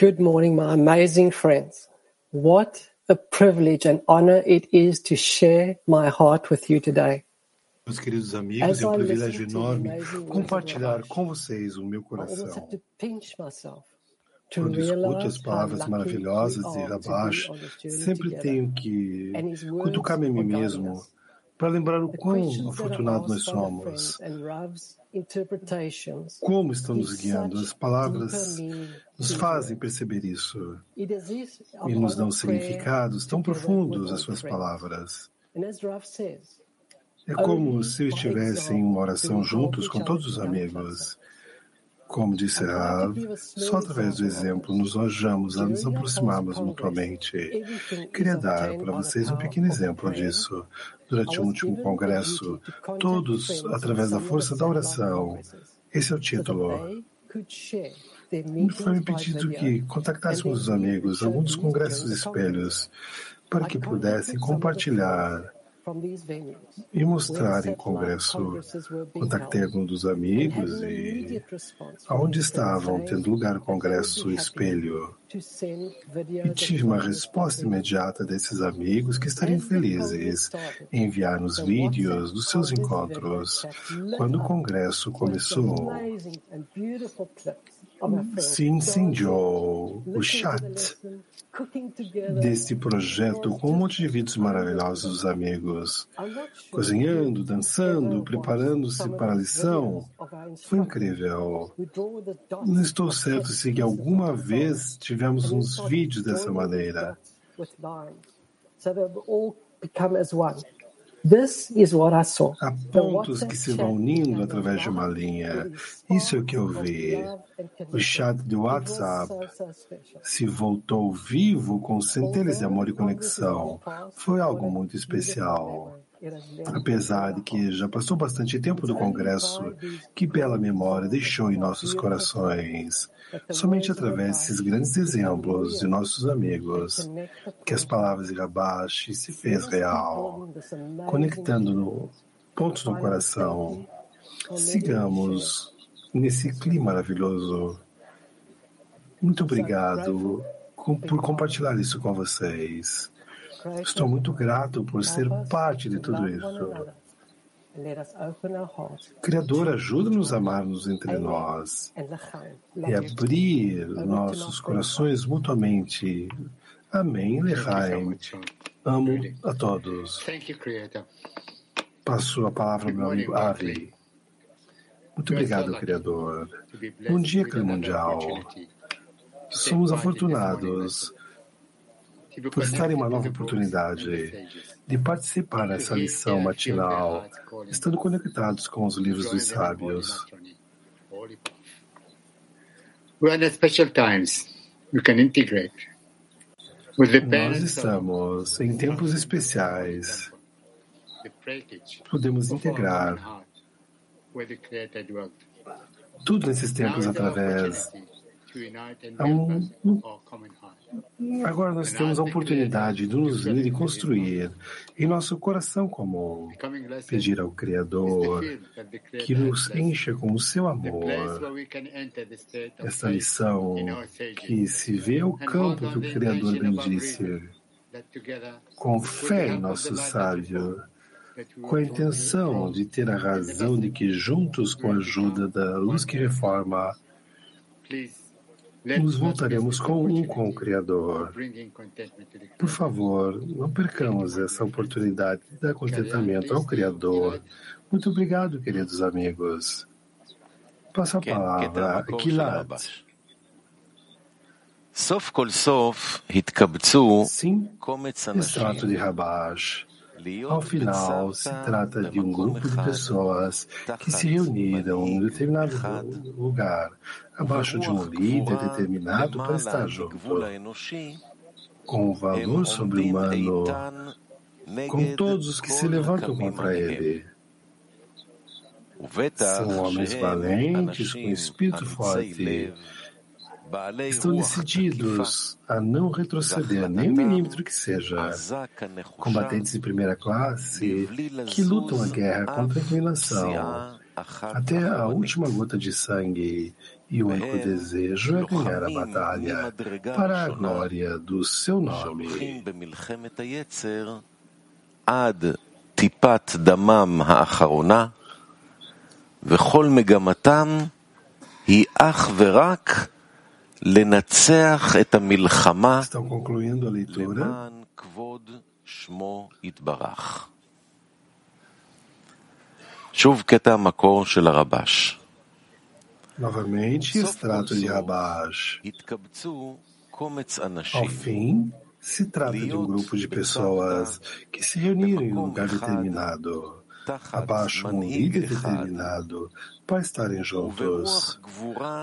Good morning, my amazing friends. What a privilege and honor it is to share my heart with you today. Meus queridos amigos, é um privilégio enorme compartilhar com vocês o meu coração. Quando escuto as palavras maravilhosas de Rabash, sempre tenho que cutucar-me a mim mesmo para lembrar o quão afortunado nós somos. Como estão nos guiando? As palavras nos fazem perceber isso e nos dão significados tão profundos às suas palavras. É como se estivessem em uma oração juntos com todos os amigos. Como disse Rav, só através do exemplo nos ojamos a nos aproximarmos mutuamente. Queria dar para vocês um pequeno exemplo disso. Durante o último congresso, todos através da força da oração. Esse é o título. Foi me pedido que contactássemos os amigos, alguns dos congressos espelhos, para que pudessem compartilhar e mostrar em congresso. Contactei alguns dos amigos e aonde estavam tendo lugar o congresso espelho. E tive uma resposta imediata desses amigos que estariam felizes em enviar-nos vídeos dos seus encontros. Quando o congresso começou, se incendiou o chat deste projeto com um monte de vídeos maravilhosos amigos, cozinhando, dançando, preparando-se para a lição. Foi incrível. Não estou certo se alguma vez tivemos uns vídeos dessa maneira. Há pontos que se vão unindo através de uma linha. Isso é o que eu vi. O chat do WhatsApp se voltou vivo com centenas de amor e conexão. Foi algo muito especial. Apesar de que já passou bastante tempo do Congresso, que bela memória deixou em nossos corações. Somente através desses grandes exemplos de nossos amigos, que as palavras de Rabash se fez real, conectando no, pontos no coração. Sigamos nesse clima maravilhoso. Muito obrigado por compartilhar isso com vocês. Estou muito grato por ser parte de tudo isso. Criador, ajuda-nos a amar-nos entre nós e abrir nossos corações mutuamente. Amém, Lechaim. Amo a todos. Passo a palavra ao meu amigo Avi. Muito obrigado, Criador. Bom dia, Clima Mundial. Somos afortunados por estar em uma nova oportunidade de participar dessa lição matinal, estando conectados com os livros dos sábios. Nós estamos em tempos especiais. Podemos integrar tudo nesses tempos através Agora nós temos a oportunidade de nos unir e construir em nosso coração comum, pedir ao Criador que nos encha com o seu amor. Esta lição que se vê ao campo que o Criador bendisse, com fé em nosso sábio, com a intenção de ter a razão de que juntos, com a ajuda da luz que reforma, nos voltaremos com um com o Criador. Por favor, não percamos essa oportunidade de dar contentamento ao Criador. Muito obrigado, queridos amigos. Passo a palavra a Kilat. Sim, extrato de Rabash. Ao final, se trata de um grupo de pessoas que se reuniram em um determinado lugar, abaixo de um líder determinado para estar junto, com o valor sobre-humano, com todos os que se levantam contra ele. São homens valentes, com espírito forte, estão decididos a não retroceder nem um milímetro que seja. Combatentes de primeira classe que lutam a guerra com tranquilação até a última gota de sangue E o único desejo é ganhar a batalha para a glória do seu nome. טיפת דמם האחרונה, וכל מגמתם היא אך ורק לנצח את המלחמה למען כבוד שמו יתברך. שוב קטע המקור של הרבש. Novamente, extrato de Rabash. Ao fim, se trata de um grupo de pessoas que se reuniram em um lugar determinado, abaixo um líder determinado, para estarem juntos.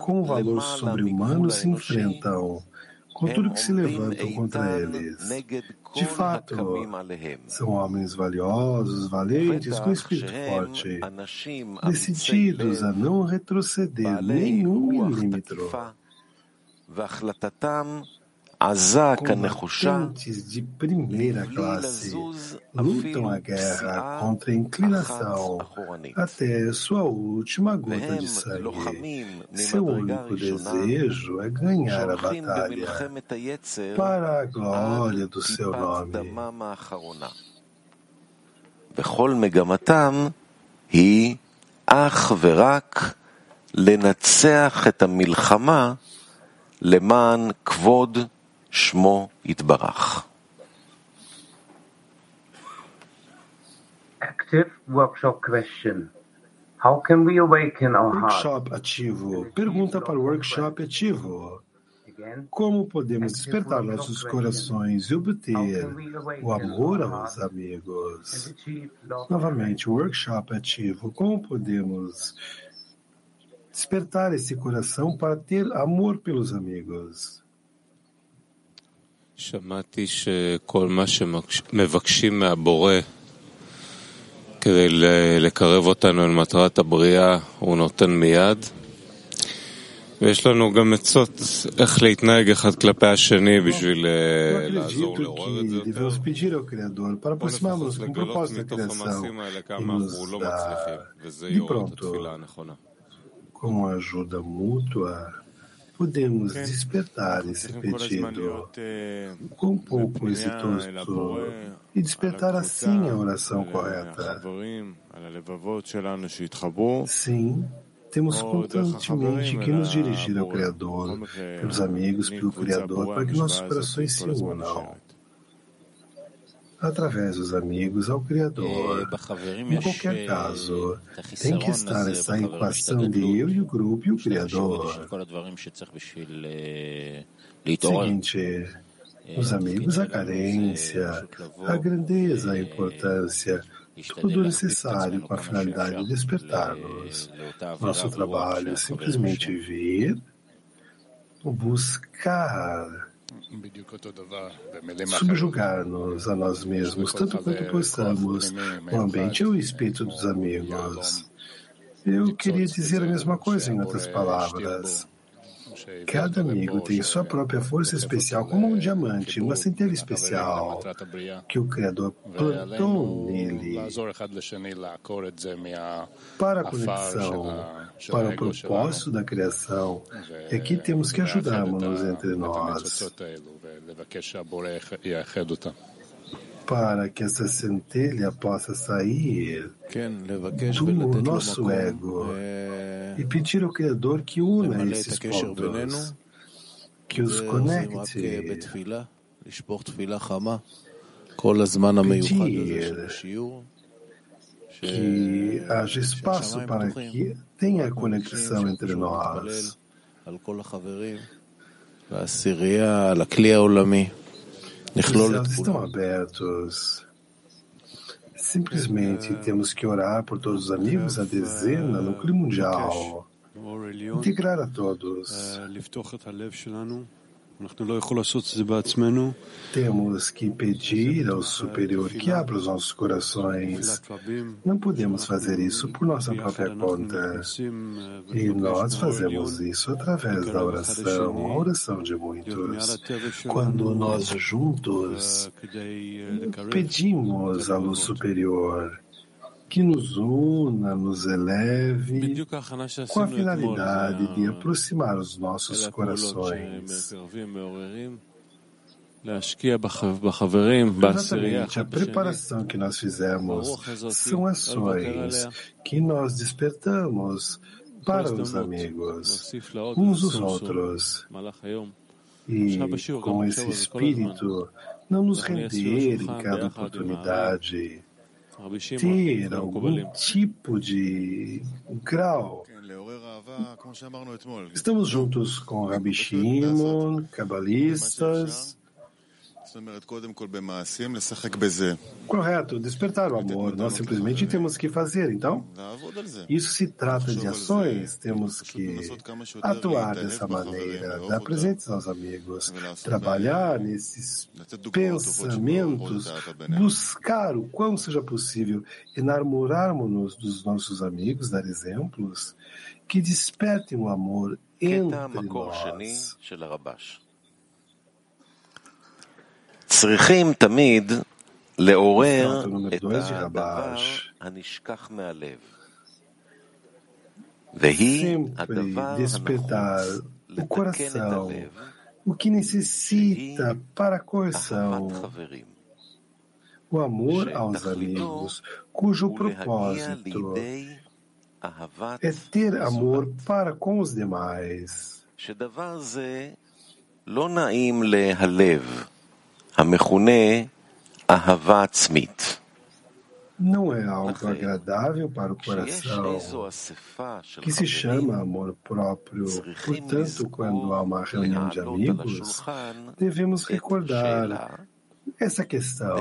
Com o valor sobre-humano se enfrentam com tudo que se levantam contra eles. De fato, são homens valiosos, valentes, com espírito forte, decididos a não retroceder nenhum milímetro combatentes de primeira classe lutam a guerra contra a inclinação até sua última gota de sangue. Seu único desejo é ganhar a batalha para a glória do seu nome. וכל מגמתם היא אך ורק לנצח את המלחמה למען כבוד Shmo Itbarach. Active workshop question. How can we awaken our workshop ativo. Pergunta para o workshop ativo. Como podemos despertar nossos corações e obter o amor aos amigos? Novamente, workshop ativo. Como podemos despertar esse coração para ter amor pelos amigos? שמעתי שכל מה שמבקשים מהבורא כדי לקרב אותנו אל מטרת הבריאה, הוא נותן מיד. ויש לנו גם עצות איך להתנהג אחד כלפי השני בשביל לעזור לעורר את זה יותר. בוא לפחות לגלות מתוך המעשים האלה כמה אנחנו לא מצליחים, וזה יעורר את התפילה הנכונה. Com ajuda mútua, podemos despertar esse pedido com pouco exitoso e despertar assim a oração correta. Sim, temos constantemente que nos dirigir ao Criador, pelos amigos, pelo Criador, para que nossos corações se unam através dos amigos ao Criador. Em qualquer caso, tem que estar essa equação de eu e o grupo e o Criador. Seguinte, os amigos, a carência, a grandeza, a importância, tudo necessário com a finalidade de despertar-nos. Nosso trabalho é simplesmente vir, buscar subjugar-nos a nós mesmos, tanto quanto possamos, o ambiente e o espírito dos amigos. Eu queria dizer a mesma coisa em outras palavras. Cada amigo tem sua própria força especial, como um diamante, uma centelha especial que o Criador plantou nele para a conexão, para o propósito da criação. É que temos que ajudarmos entre nós. para que essa centelha possa sair do nosso ego e pedir ao Criador que una esses pontos, que os conecte, pedir que haja espaço para que tenha conexão entre nós. Os céus estão abertos. Simplesmente temos que orar por todos os amigos, a dezena, no clima mundial. Integrar a todos. Temos que pedir ao superior que abra os nossos corações. Não podemos fazer isso por nossa própria conta. E nós fazemos isso através da oração, a oração de muitos. Quando nós juntos pedimos à luz superior que nos una, nos eleve, com a finalidade de aproximar os nossos corações. Exatamente, a preparação que nós fizemos são ações que nós despertamos para os amigos, uns os outros. E com esse espírito, não nos render em cada oportunidade, ter algum tipo de grau. Estamos juntos com Rabi Shimon, cabalistas, Correto, despertar o amor. Nós simplesmente temos que fazer. Então, isso se trata de ações. Temos que atuar dessa maneira, dar presentes aos amigos, trabalhar nesses pensamentos, buscar o quão seja possível enamorarmos-nos dos nossos amigos, dar exemplos que despertem o amor entre nós. צריכים תמיד לעורר את הדבר הנשכח מהלב. והיא הדבר הנכון לתקן את הלב, o que necessita para a correção, o amor aos amigos, cujo propósito é ter amor para com os demais. Não é algo agradável para o coração, que se chama amor próprio. Portanto, quando há uma reunião de amigos, devemos recordar essa questão.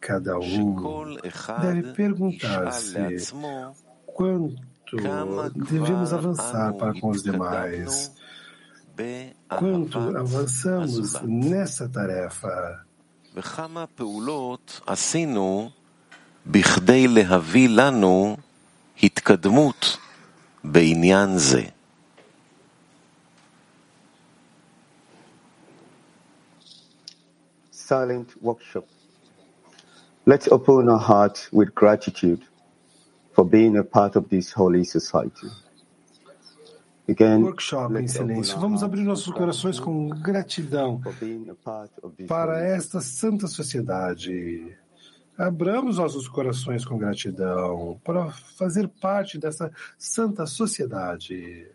Cada um deve perguntar-se quanto devemos avançar para com os demais quanto avançamos nessa tarefa. וכמה פעולות עשינו בכדי להביא לנו התקדמות בעניין זה. Silent workshop. Let's open our hearts with gratitude for being a part of this holy society. Workshop em silêncio. Vamos abrir nossos corações com gratidão para esta santa sociedade. Abramos nossos corações com gratidão para fazer parte dessa santa sociedade.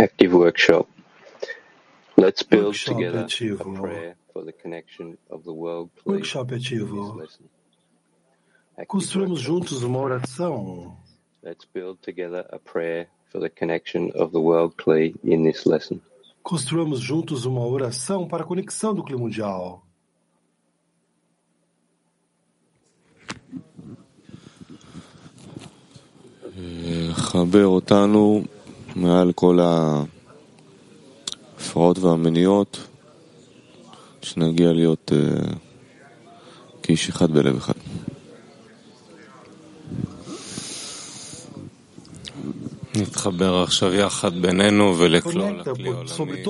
Active workshop. Let's build workshop together ativo. a prayer for the connection of the world. Workshop ativo. Construamos juntos uma oração. Let's build together a prayer for the connection of the world clay in this lesson. Construamos juntos uma oração para a conexão do clima mundial. Eh, Haber otanu מעל כל ההפרעות והמניעות, שנגיע להיות uh, כאיש אחד בלב אחד. נתחבר עכשיו יחד בינינו ולכלול הכלי העולמי.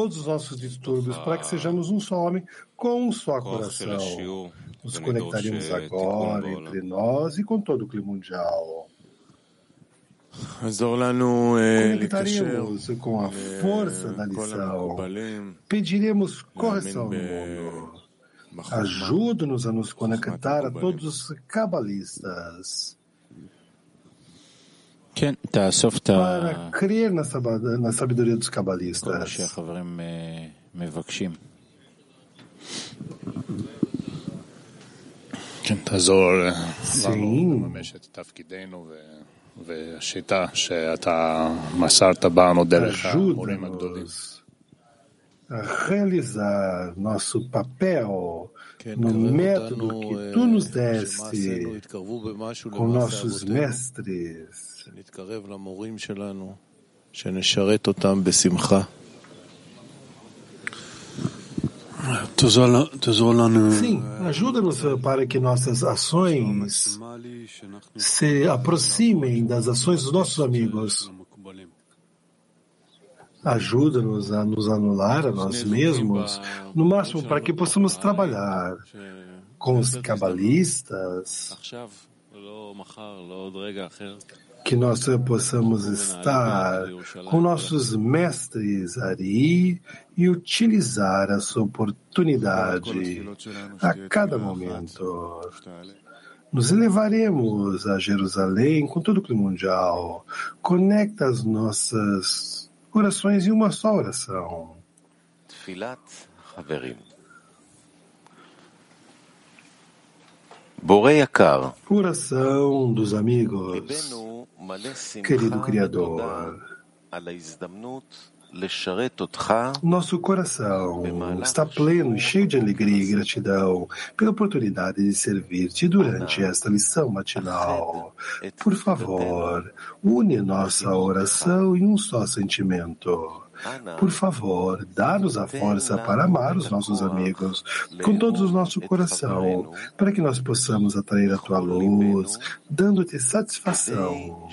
Nos conectaremos agora entre nós e com todo o clima mundial. Conectaremos com a força da lição. Pediremos correção no mundo. Ajuda-nos a nos conectar a todos os cabalistas. Para crer na, na sabedoria dos cabalistas. Sim. Ajuda-nos. a realizar nosso papel no método que tu nos deste com nossos mestres. Sim, ajuda-nos para que nossas ações se aproximem das ações dos nossos amigos. Ajuda-nos a nos anular a nós mesmos, no máximo para que possamos trabalhar com os cabalistas, que nós possamos estar com nossos mestres Ari e utilizar essa oportunidade a cada momento. Nos elevaremos a Jerusalém com todo o clima mundial. Conecta as nossas orações em uma só oração. Oração dos amigos. Querido Criador, nosso coração está pleno e cheio de alegria e gratidão pela oportunidade de servir-te durante esta lição matinal. Por favor, une nossa oração em um só sentimento. Por favor, dá-nos a força para amar os nossos amigos com todo o nosso coração, para que nós possamos atrair a tua luz, dando-te satisfação.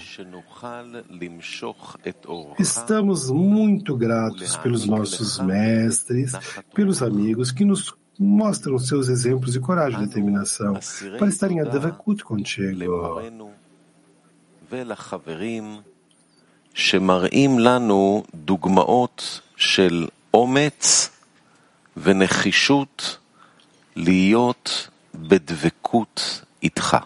Estamos muito gratos pelos nossos mestres, pelos amigos que nos mostram seus exemplos de coragem e determinação para estar em Adavakut contigo. שמראים לנו דוגמאות של אומץ ונחישות להיות בדבקות איתך.